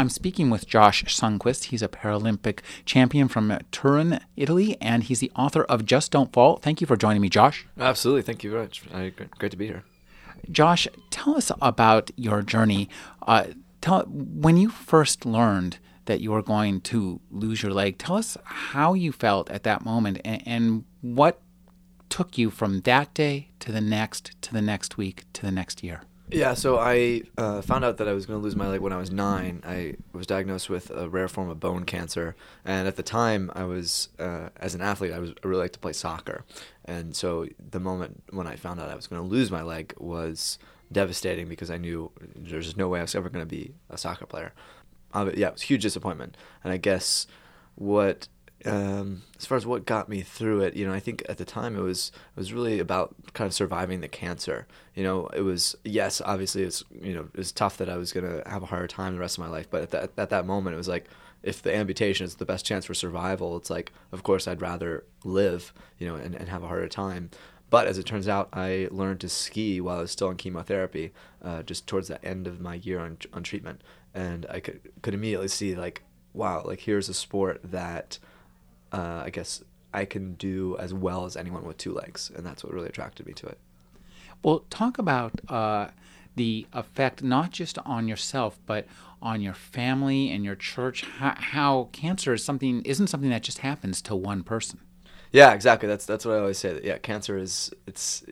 I'm speaking with Josh Sundquist. He's a Paralympic champion from Turin, Italy, and he's the author of Just Don't Fall. Thank you for joining me, Josh. Absolutely. Thank you very much. Great to be here. Josh, tell us about your journey. Uh, tell when you first learned that you were going to lose your leg. Tell us how you felt at that moment and, and what took you from that day to the next, to the next week, to the next year. Yeah, so I uh, found out that I was going to lose my leg when I was nine. I was diagnosed with a rare form of bone cancer, and at the time, I was uh, as an athlete, I was I really liked to play soccer, and so the moment when I found out I was going to lose my leg was devastating because I knew there's no way I was ever going to be a soccer player. Uh, yeah, it was a huge disappointment, and I guess what um, as far as what got me through it, you know, I think at the time it was it was really about kind of surviving the cancer. You know, it was yes, obviously it's you know it was tough that I was gonna have a harder time the rest of my life, but at that at that moment it was like if the amputation is the best chance for survival, it's like of course I'd rather live, you know, and, and have a harder time. But as it turns out, I learned to ski while I was still on chemotherapy, uh, just towards the end of my year on on treatment, and I could could immediately see like wow, like here's a sport that uh, I guess I can do as well as anyone with two legs, and that's what really attracted me to it. Well, talk about uh, the effect not just on yourself, but on your family and your church. How, how, cancer is something isn't something that just happens to one person. Yeah, exactly. That's that's what I always say. That, yeah, cancer is it's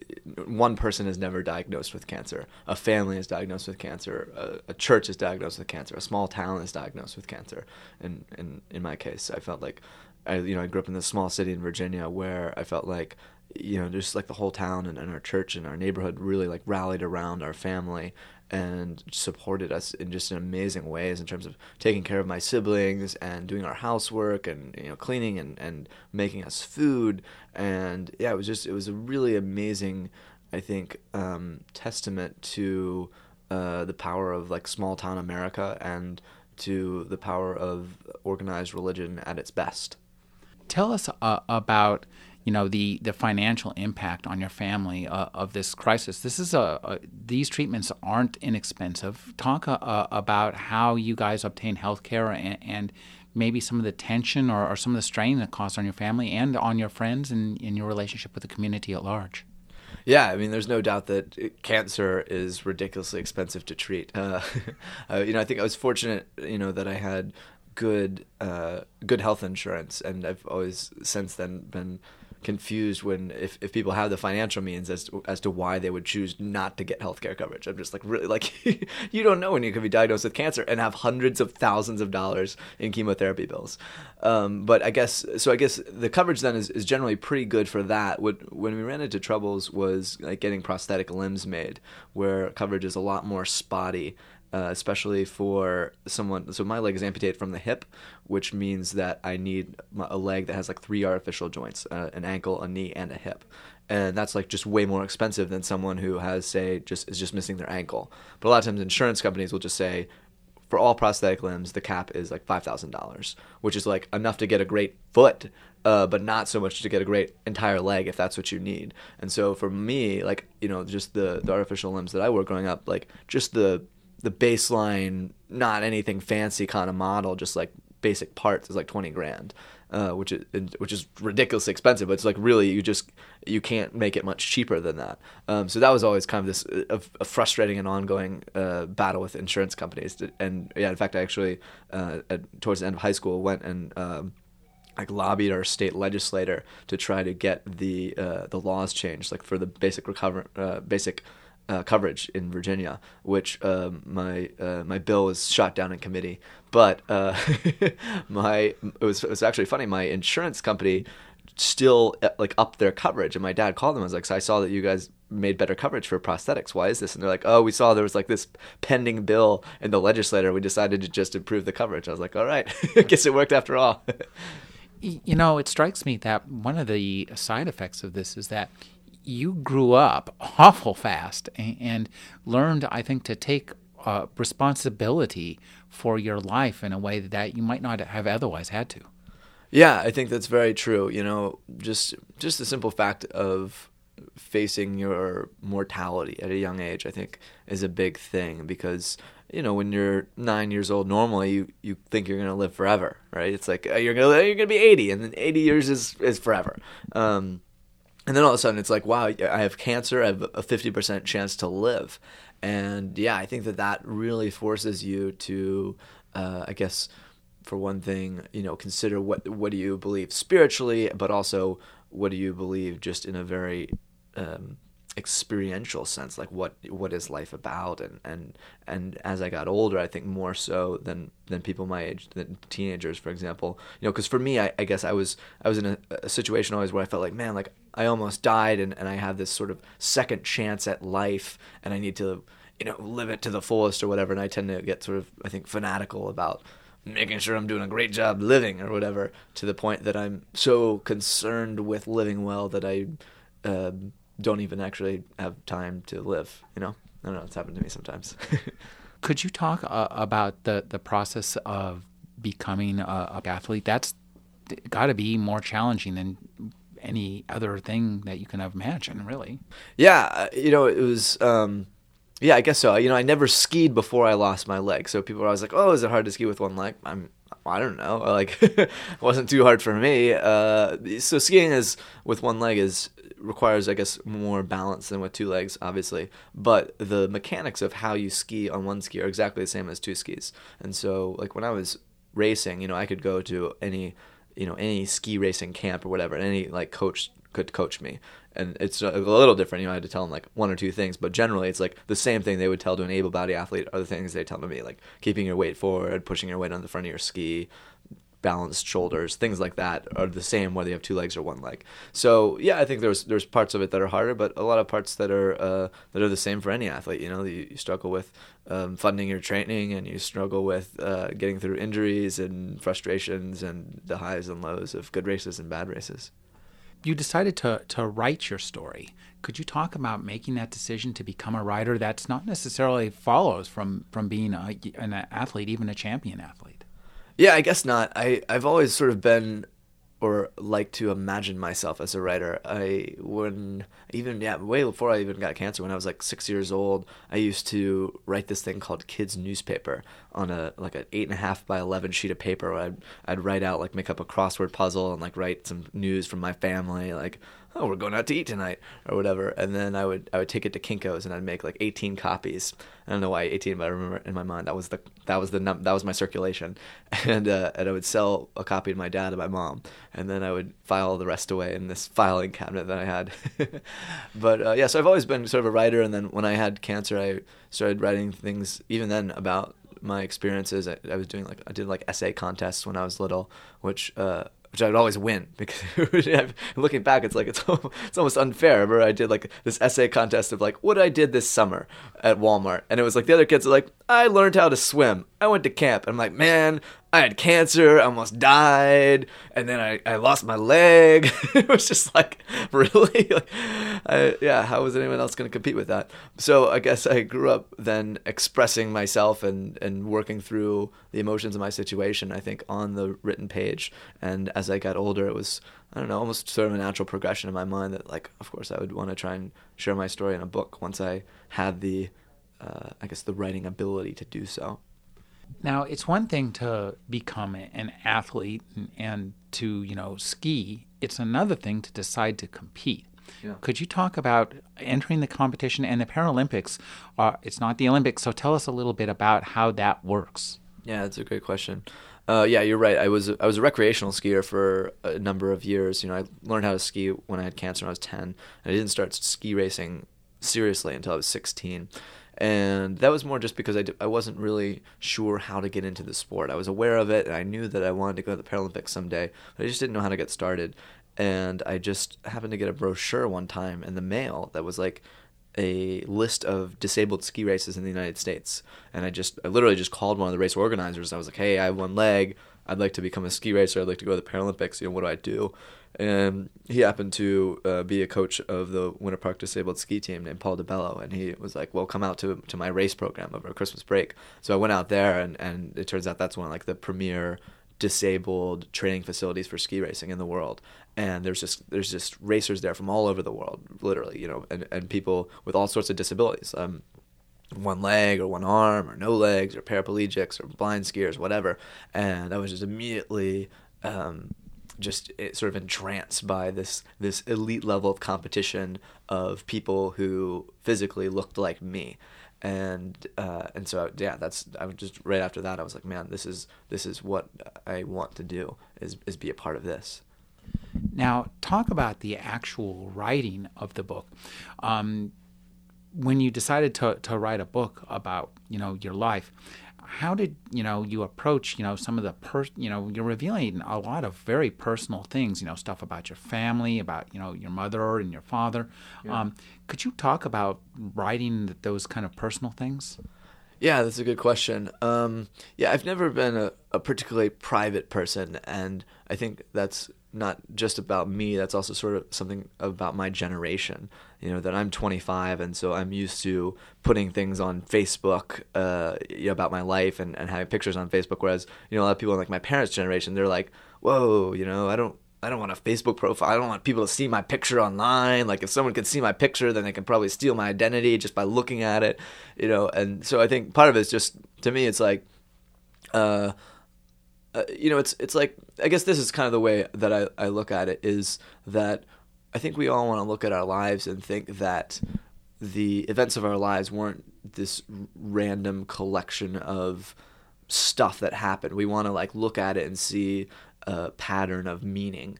one person is never diagnosed with cancer. A family is diagnosed with cancer. A, a church is diagnosed with cancer. A small town is diagnosed with cancer. And in in my case, I felt like I you know I grew up in this small city in Virginia where I felt like you know just like the whole town and, and our church and our neighborhood really like rallied around our family and supported us in just in amazing ways in terms of taking care of my siblings and doing our housework and you know cleaning and, and making us food. And yeah it was just it was a really amazing I think um, testament to uh, the power of like small town America and to the power of organized religion at its best tell us uh, about you know the the financial impact on your family uh, of this crisis. This is a, a, these treatments aren't inexpensive. Talk uh, about how you guys obtain health care and, and, maybe some of the tension or, or, some of the strain that caused on your family and on your friends and in your relationship with the community at large. Yeah, I mean, there's no doubt that cancer is ridiculously expensive to treat. Uh, uh, you know, I think I was fortunate, you know, that I had good uh, good health insurance, and I've always since then been confused when if, if people have the financial means as to, as to why they would choose not to get healthcare coverage. I'm just like really like you don't know when you could be diagnosed with cancer and have hundreds of thousands of dollars in chemotherapy bills. Um, but I guess so. I guess the coverage then is, is generally pretty good for that. What when we ran into troubles was like getting prosthetic limbs made, where coverage is a lot more spotty uh, especially for someone. So my leg is amputated from the hip, which means that I need a leg that has like three artificial joints: uh, an ankle, a knee, and a hip. And that's like just way more expensive than someone who has, say, just is just missing their ankle. But a lot of times, insurance companies will just say, for all prosthetic limbs, the cap is like five thousand dollars, which is like enough to get a great foot, uh, but not so much to get a great entire leg if that's what you need. And so for me, like you know, just the the artificial limbs that I wore growing up, like just the the baseline, not anything fancy kind of model, just like basic parts is like 20 grand. Uh, which is which is ridiculously expensive. But it's like really you just you can't make it much cheaper than that. Um, so that was always kind of this a, a frustrating and ongoing uh, battle with insurance companies. And yeah, in fact, I actually uh, at, towards the end of high school went and um, like lobbied our state legislator to try to get the uh, the laws changed, like for the basic recover uh, basic uh, coverage in Virginia, which um, my uh, my bill was shot down in committee. But uh, my it was it was actually funny. My insurance company still uh, like upped their coverage, and my dad called them. I was like, "So I saw that you guys made better coverage for prosthetics. Why is this?" And they're like, "Oh, we saw there was like this pending bill in the legislature. We decided to just improve the coverage." I was like, "All right, guess it worked after all." You know, it strikes me that one of the side effects of this is that you grew up awful fast and, learned, I think, to take uh, responsibility for your life in a way that you might not have otherwise had to. Yeah, I think that's very true. You know, just just the simple fact of facing your mortality at a young age, I think, is a big thing because you know when you're nine years old, normally you, you think you're gonna live forever, right? It's like uh, you're gonna you're gonna be 80, and then 80 years is is forever. Um, and then all of a sudden, it's like, wow, I have cancer. I have a 50% chance to live, and yeah, I think that that really forces you to, uh, I guess for one thing, you know, consider what what do you believe spiritually, but also what do you believe just in a very um, experiential sense, like what what is life about? And and and as I got older, I think more so than than people my age, than teenagers, for example, you know, because for me, I, I guess I was I was in a, a situation always where I felt like, man, like I almost died, and and I have this sort of second chance at life, and I need to you know live it to the fullest or whatever and i tend to get sort of i think fanatical about making sure I'm doing a great job living or whatever, to the point that I'm so concerned with living well that I uh, don't even actually have time to live. You know, I don't know. It's happened to me sometimes. Could you talk uh, about the the process of becoming a, a athlete? That's got to be more challenging than any other thing that you can imagine, really. Yeah, uh, you know, it was. Um, yeah, I guess so. You know, I never skied before I lost my leg, so people are always like, "Oh, is it hard to ski with one leg?" I'm, I don't know. Like, it wasn't too hard for me. Uh, so skiing is with one leg is requires, I guess, more balance than with two legs, obviously. But the mechanics of how you ski on one ski are exactly the same as two skis. And so, like when I was racing, you know, I could go to any, you know, any ski racing camp or whatever, and any like coach could coach me and it's a little different. You know, I had to tell them like one or two things, but generally it's like the same thing they would tell to an able-bodied athlete. are the things they tell to me, like keeping your weight forward, pushing your weight on the front of your ski, balanced shoulders, things like that are the same whether you have two legs or one leg. So yeah, I think there's there's parts of it that are harder, but a lot of parts that are uh, that are the same for any athlete. You know, you, you struggle with um, funding your training, and you struggle with uh, getting through injuries and frustrations and the highs and lows of good races and bad races you decided to, to write your story. Could you talk about making that decision to become a writer that's not necessarily follows from, from being a, an athlete, even a champion athlete? Yeah, I guess not. I, I've always sort of been or like to imagine myself as a writer. I when even yeah way before I even got cancer when I was like six years old, I used to write this thing called kids newspaper on a like an eight and a half by eleven sheet of paper. I'd I'd write out like make up a crossword puzzle and like write some news from my family like oh, we're going out to eat tonight or whatever. And then I would I would take it to Kinko's and I'd make like 18 copies. I don't know why 18, but I remember in my mind that was the that was the num- that was my circulation, and uh, and I would sell a copy to my dad and my mom, and then I would file the rest away in this filing cabinet that I had. but uh, yeah, so I've always been sort of a writer, and then when I had cancer, I started writing things even then about my experiences. I, I was doing like I did like essay contests when I was little, which uh, which I would always win because looking back, it's like it's it's almost unfair. Where I did like this essay contest of like what I did this summer at Walmart, and it was like the other kids are like, I learned how to swim. I went to camp. And I'm like, man, I had cancer, I almost died, and then I, I lost my leg. it was just like, really? like, I, yeah, how was anyone else going to compete with that? So I guess I grew up then expressing myself and, and working through the emotions of my situation, I think, on the written page. And as I got older, it was, I don't know, almost sort of a natural progression in my mind that, like, of course, I would want to try and share my story in a book once I had the, uh, I guess, the writing ability to do so. Now, it's one thing to become an athlete and, and to, you know, ski. It's another thing to decide to compete. Yeah. Could you talk about entering the competition and the Paralympics? Uh, it's not the Olympics, so tell us a little bit about how that works. Yeah, that's a great question. Uh, yeah, you're right. I was I was a recreational skier for a number of years. You know, I learned how to ski when I had cancer when I was ten. I didn't start ski racing seriously until I was 16 and that was more just because I d- I wasn't really sure how to get into the sport. I was aware of it, and I knew that I wanted to go to the Paralympics someday, but I just didn't know how to get started. And I just happened to get a brochure one time in the mail that was like a list of disabled ski races in the United States, and I just I literally just called one of the race organizers. I was like, "Hey, I have one leg. I'd like to become a ski racer. I'd like to go to the Paralympics. You know, what do I do? And he happened to uh, be a coach of the Winter Park Disabled Ski Team named Paul DeBello, and he was like, "Well, come out to to my race program over Christmas break." So I went out there, and and it turns out that's one of like the premier disabled training facilities for ski racing in the world and there's just there's just racers there from all over the world literally you know and, and people with all sorts of disabilities um, one leg or one arm or no legs or paraplegics or blind skiers whatever and i was just immediately um, just sort of entranced by this this elite level of competition of people who physically looked like me and uh, and so yeah, that's I was just right after that I was like, man, this is this is what I want to do is is be a part of this. Now, talk about the actual writing of the book. Um, when you decided to, to write a book about you know your life, how did you know you approach you know some of the per you know you're revealing a lot of very personal things you know stuff about your family about you know your mother and your father. Yeah. um, could you talk about writing those kind of personal things? Yeah that's a good question. Um, yeah i've never been a, a particularly private person and i think that's not just about me that's also sort of something about my generation you know that i'm 25 and so i'm used to putting things on facebook uh, about my life and, and having pictures on facebook whereas you know a lot of people in like my parents generation they're like whoa you know i don't I don't want a Facebook profile. I don't want people to see my picture online. Like if someone can see my picture, then they can probably steal my identity just by looking at it, you know. And so I think part of it is just to me, it's like, uh, uh, you know, it's it's like I guess this is kind of the way that I, I look at it is that I think we all want to look at our lives and think that the events of our lives weren't this random collection of stuff that happened. We want to like look at it and see a pattern of meaning.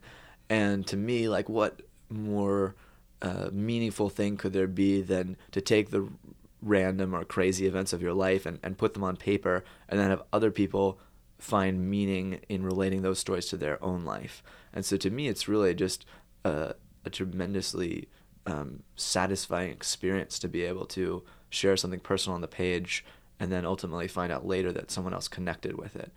And to me, like what more uh, meaningful thing could there be than to take the random or crazy events of your life and, and put them on paper and then have other people find meaning in relating those stories to their own life. And so to me, it's really just a, a tremendously um, satisfying experience to be able to share something personal on the page and then ultimately find out later that someone else connected with it.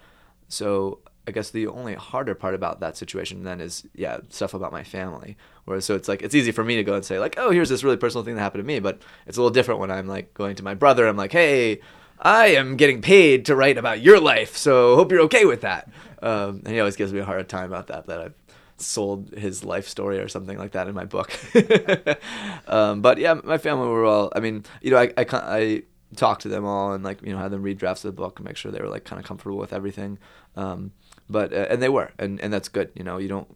So I guess the only harder part about that situation then is yeah stuff about my family. Whereas so it's like it's easy for me to go and say like oh here's this really personal thing that happened to me, but it's a little different when I'm like going to my brother. I'm like hey I am getting paid to write about your life, so hope you're okay with that. Um, and he always gives me a hard time about that, that I've sold his life story or something like that in my book. um, but yeah, my family were all, I mean, you know, I, I, I talked to them all and like, you know, had them read drafts of the book and make sure they were like kind of comfortable with everything. Um, but, uh, and they were, and, and that's good. You know, you don't,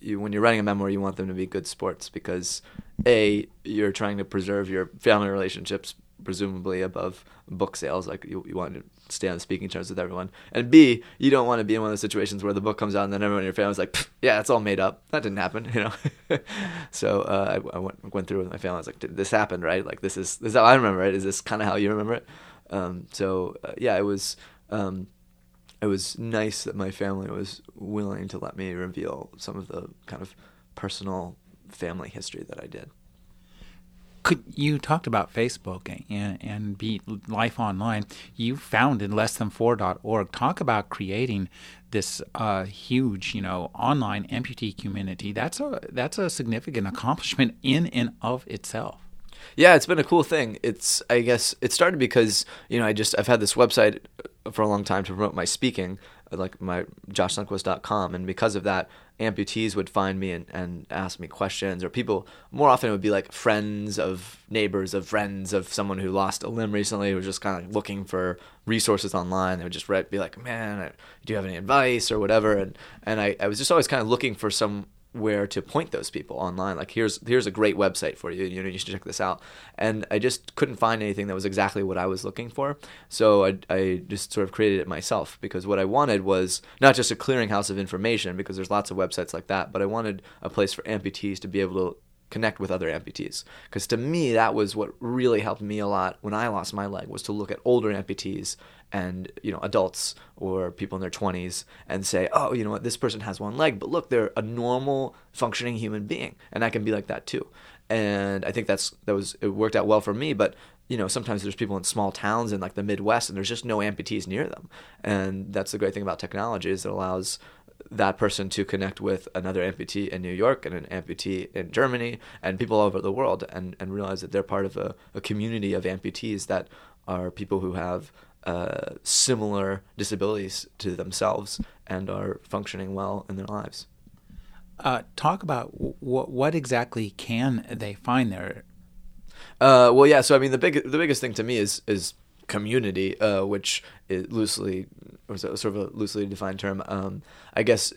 you, when you're writing a memoir, you want them to be good sports because A, you're trying to preserve your family relationships presumably above book sales. Like you, you want to stay on speaking terms with everyone. And B, you don't want to be in one of those situations where the book comes out and then everyone in your family is like, yeah, it's all made up. That didn't happen, you know. so uh, I, I went, went through with my family. I was like, this happened, right? Like this is this is how I remember it. Is this kind of how you remember it? Um, so uh, yeah, it was. Um, it was nice that my family was willing to let me reveal some of the kind of personal family history that I did. Could you talked about Facebook and, and be life online? You founded lessthan4.org. Talk about creating this uh, huge, you know, online amputee community. That's a that's a significant accomplishment in and of itself. Yeah, it's been a cool thing. It's I guess it started because you know I just I've had this website for a long time to promote my speaking, uh, like my joshsundquist.com, and because of that, amputees would find me and, and ask me questions, or people more often it would be like friends of neighbors of friends of someone who lost a limb recently who was just kind of looking for resources online. They would just write, be like, "Man, do you have any advice or whatever?" And and I, I was just always kind of looking for some where to point those people online. Like here's here's a great website for you. You know you should check this out. And i just couldn't find anything that was exactly what i was looking for. So i, I just sort of created it myself because what i wanted was not just a clearinghouse of information because there's lots of websites like that but i wanted a place for amputees to be able to connect with other amputees. Because to me that was what really helped me a lot when i lost my leg was to look at older amputees and you know adults or people in their 20s and say oh you know what? This person has one leg but look they're a normal functioning human being and i can be like that too. And i think that's that was it worked out well for me but you know, sometimes there's people in small towns in like the Midwest and there's just no amputees near them. And that's the great thing about technology is it allows that person to connect with another amputee in New York and an amputee in Germany and people all over the world and, and realize that they're part of a, a community of amputees that are people who have uh, similar disabilities to themselves and are functioning well in their lives. Uh, talk about w- what exactly can they find there. Uh, well, yeah. So I mean, the big the biggest thing to me is is community, uh, which is loosely or sort of a loosely defined term. Um, I guess,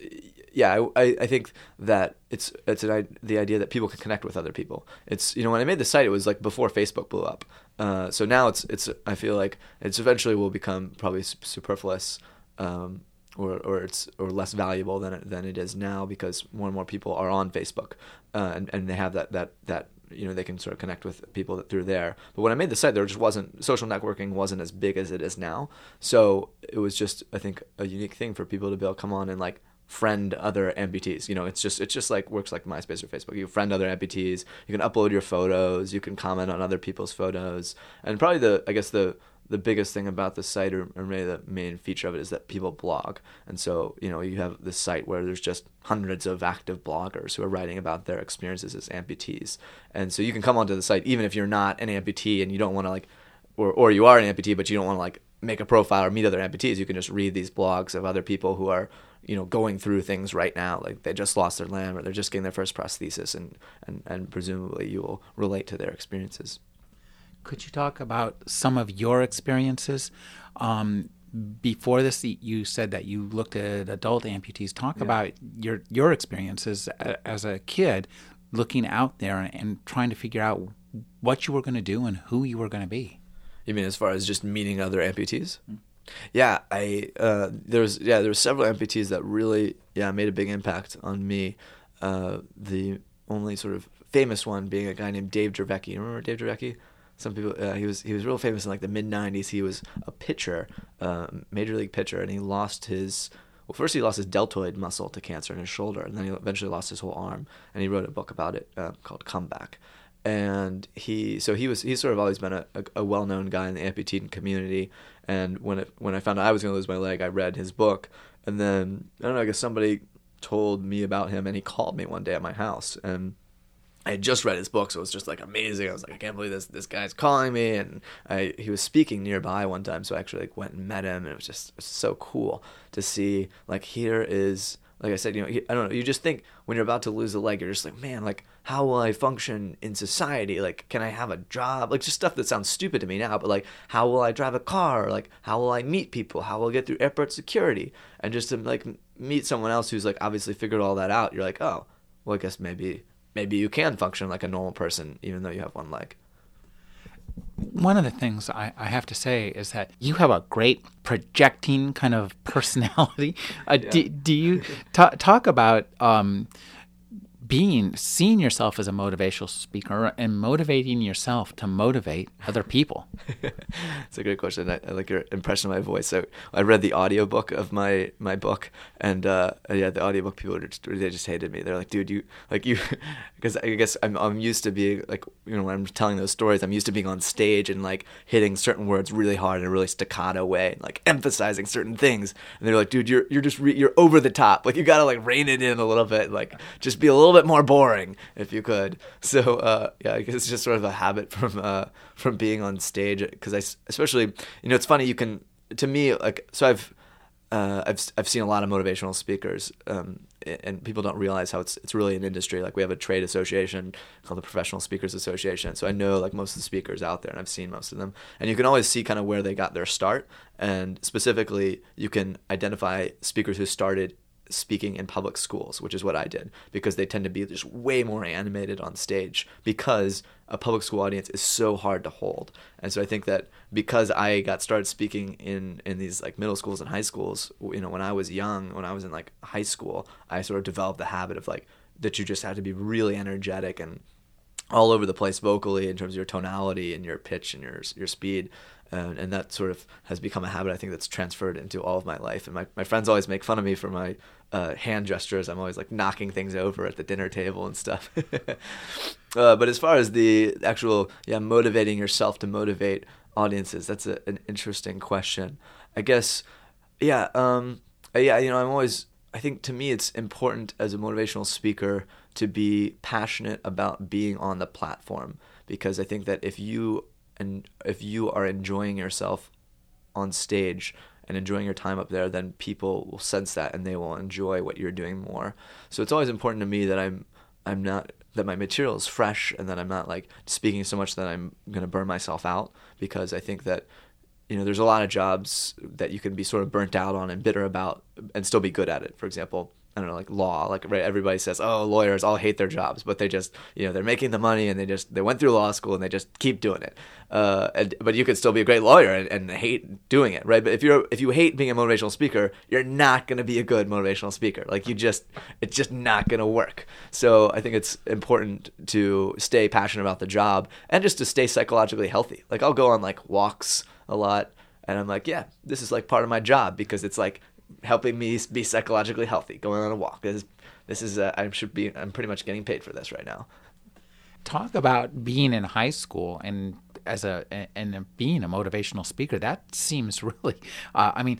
yeah, I, I think that it's it's an, the idea that people can connect with other people. It's you know when I made the site, it was like before Facebook blew up. Uh, so now it's it's I feel like it's eventually will become probably superfluous. Um, or, or it's or less valuable than it, than it is now because more and more people are on Facebook uh, and, and they have that, that, that you know they can sort of connect with people through there. But when I made the site, there just wasn't social networking wasn't as big as it is now. So it was just I think a unique thing for people to be able to come on and like friend other amputees. You know, it's just it's just like works like MySpace or Facebook. You friend other amputees. You can upload your photos. You can comment on other people's photos. And probably the I guess the the biggest thing about the site, or, or maybe the main feature of it, is that people blog. And so, you know, you have this site where there's just hundreds of active bloggers who are writing about their experiences as amputees. And so you can come onto the site even if you're not an amputee and you don't want to like, or or you are an amputee but you don't want to like make a profile or meet other amputees. You can just read these blogs of other people who are you know going through things right now like they just lost their limb or they're just getting their first prosthesis and and, and presumably you will relate to their experiences could you talk about some of your experiences? Um, before this, you said that you looked at adult amputees. Talk yeah. about your your experiences as a kid, looking out there and trying to figure out what you were going to do and who you were going to be. You mean as far as just meeting other amputees? Mm-hmm. Yeah, I uh, there was yeah there were several amputees that really yeah made a big impact on me. Uh, the only sort of famous one being a guy named Dave Dravecky. Remember Dave Dravecky? Some people uh, he was he was real famous in like the mid 90s he was a pitcher um, major league pitcher and he lost his well first he lost his deltoid muscle to cancer in his shoulder and then he eventually lost his whole arm and he wrote a book about it uh, called comeback. And he so he was he's sort of always been a, a, a well-known guy in the amputee community. And when it when i found out i was going to lose my leg i read his book. And then i don't know i guess somebody told me about him and he called me one day at my house. And I had just read his book, so it was just like amazing. I was like, I can't believe this this guy's calling me, and I he was speaking nearby one time, so I actually like went and met him, and it was just it was so cool to see like here is like I said, you know, I don't know, you just think when you're about to lose a leg, you're just like, man, like how will I function in society? Like, can I have a job? Like just stuff that sounds stupid to me now, but like how will I drive a car? Like how will I meet people? How will I get through airport security? And just to like meet someone else who's like obviously figured all that out, you're like, oh, well, I guess maybe maybe you can function like a normal person even though you have one leg. One of the things I, I have to say is that you have a great projecting kind of personality. Uh, yeah. do, do, you t- talk about um, being seeing yourself as a motivational speaker and motivating yourself to motivate other people. It's a great question. I, I, like your impression of my voice. So i read the audiobook of my my book and uh, yeah the audiobook people just, they just hated me. They're like dude you like you because i guess I'm, I'm used to being like you know when i'm telling those stories i'm used to being on stage and like hitting certain words really hard in a really staccato way and like emphasizing certain things. And they're like dude you're you're just re- you're over the top. Like you gotta like rein it in a little bit. Like just be a little bit more boring if you could. So uh, yeah, I guess it's just sort of a habit from uh, from being on stage because I especially you know it's funny you can to me like so I've uh, I've I've seen a lot of motivational speakers, um, and people don't realize how it's it's really an industry. Like we have a trade association called the Professional Speakers Association. So I know like most of the speakers out there, and I've seen most of them. And you can always see kind of where they got their start, and specifically you can identify speakers who started speaking in public schools, which is what I did, because they tend to be just way more animated on stage because a public school audience is so hard to hold. And so I think that because I got started speaking in in these like middle schools and high schools, you know, when I was young, when I was in like high school, I sort of developed the habit of like that you just have to be really energetic and all over the place vocally in terms of your tonality and your pitch and your your speed. And, and that sort of has become a habit I think that's transferred into all of my life. And my, my friends always make fun of me for my uh, hand gestures. I'm always like knocking things over at the dinner table and stuff. uh, but as far as the actual yeah motivating yourself to motivate audiences, that's a, an interesting question. I guess yeah um, yeah you know I'm always I think to me it's important as a motivational speaker to be passionate about being on the platform because I think that if you and if you are enjoying yourself on stage and enjoying your time up there, then people will sense that and they will enjoy what you're doing more. So it's always important to me that I'm I'm not that my material is fresh and that I'm not like speaking so much that I'm gonna burn myself out because I think that you know there's a lot of jobs that you can be sort of burnt out on and bitter about and still be good at it. For example, I don't know, like law. Like right, everybody says, oh, lawyers all hate their jobs, but they just, you know, they're making the money and they just they went through law school and they just keep doing it. Uh, and, but you could still be a great lawyer and, and hate doing it, right? But if you're if you hate being a motivational speaker, you're not going to be a good motivational speaker. Like you just, it's just not going to work. So I think it's important to stay passionate about the job and just to stay psychologically healthy. Like I'll go on like walks a lot and I'm like, yeah, this is like part of my job because it's like helping me be psychologically healthy, going on a walk. This is, this is uh, I should be I'm pretty much getting paid for this right now. Talk about being in high school and as a and being a motivational speaker. That seems really, uh, I mean,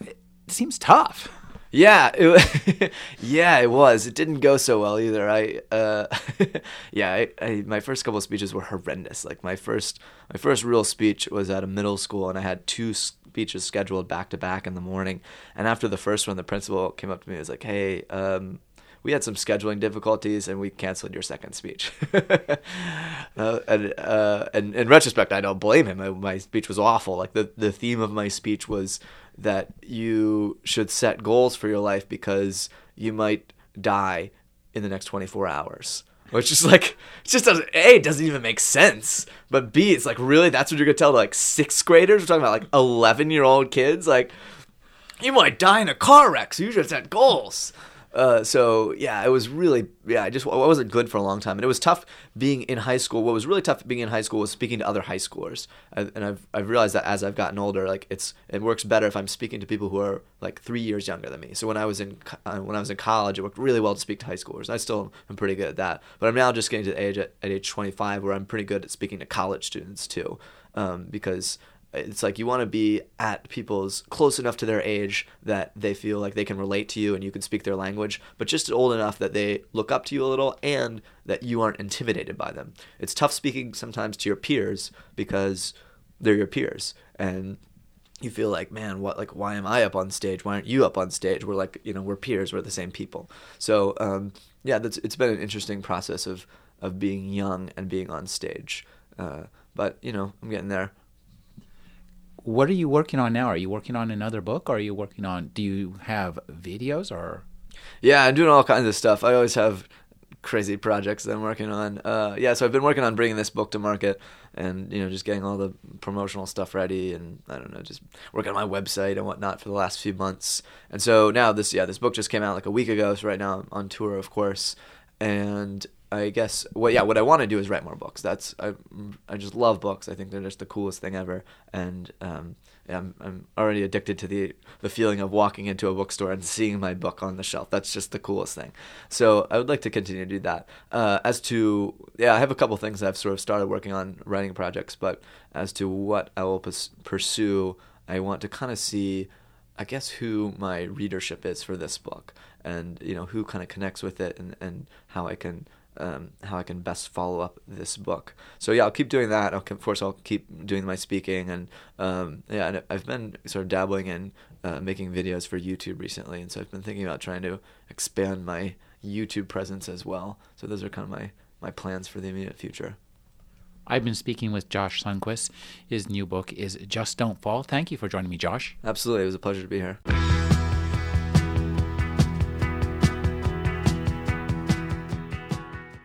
it seems tough. Yeah, it, yeah, it was. It didn't go so well either. I, uh, yeah, I, I, my first couple of speeches were horrendous. Like my first, my first real speech was at a middle school, and I had two speeches scheduled back to back in the morning. And after the first one, the principal came up to me and was like, "Hey, um, we had some scheduling difficulties and we canceled your second speech. uh, and, uh, and in retrospect, I don't blame him. My, speech was awful. Like the, the theme of my speech was that you should set goals for your life because you might die in the next 24 hours. Which is like, it just doesn't, A, it doesn't even make sense. But B, it's like, really? That's what you're going to tell to like sixth graders? We're talking about like 11 year old kids? Like, you might die in a car wreck, so you just set goals. Uh, so yeah, it was really yeah. I just I wasn't good for a long time, and it was tough being in high school. What was really tough being in high school was speaking to other high schoolers, and I've I've realized that as I've gotten older, like it's it works better if I'm speaking to people who are like three years younger than me. So when I was in uh, when I was in college, it worked really well to speak to high schoolers. I still am pretty good at that, but I'm now just getting to the age at, at age 25 where I'm pretty good at speaking to college students too, um, because it's like you want to be at people's close enough to their age that they feel like they can relate to you and you can speak their language, but just old enough that they look up to you a little and that you aren't intimidated by them. It's tough speaking sometimes to your peers because they're your peers and you feel like, man, what like why am I up on stage? Why aren't you up on stage? We're like, you know, we're peers, we're the same people. So um, yeah, that's it's been an interesting process of of being young and being on stage. Uh, but you know, I'm getting there what are you working on now? Are you working on another book? Or are you working on? Do you have videos or? Yeah, I'm doing all kinds of stuff. I always have crazy projects that I'm working on. Uh, yeah, so I've been working on bringing this book to market, and you know, just getting all the promotional stuff ready, and I don't know, just working on my website and whatnot for the last few months. And so now this, yeah, this book just came out like a week ago. So right now I'm on tour, of course, and I guess well yeah what I want to do is write more books. That's I I just love books. I think they're just the coolest thing ever, and um, I'm I'm already addicted to the the feeling of walking into a bookstore and seeing my book on the shelf. That's just the coolest thing. So I would like to continue to do that. Uh, as to yeah, I have a couple things I've sort of started working on writing projects, but as to what I will pursue, I want to kind of see. I guess who my readership is for this book, and you know who kind of connects with it, and, and how I can um, how I can best follow up this book. So yeah, I'll keep doing that. I'll, of course, I'll keep doing my speaking, and um, yeah, and I've been sort of dabbling in uh, making videos for YouTube recently, and so I've been thinking about trying to expand my YouTube presence as well. So those are kind of my my plans for the immediate future. I've been speaking with Josh Sundquist. His new book is Just Don't Fall. Thank you for joining me, Josh. Absolutely, it was a pleasure to be here.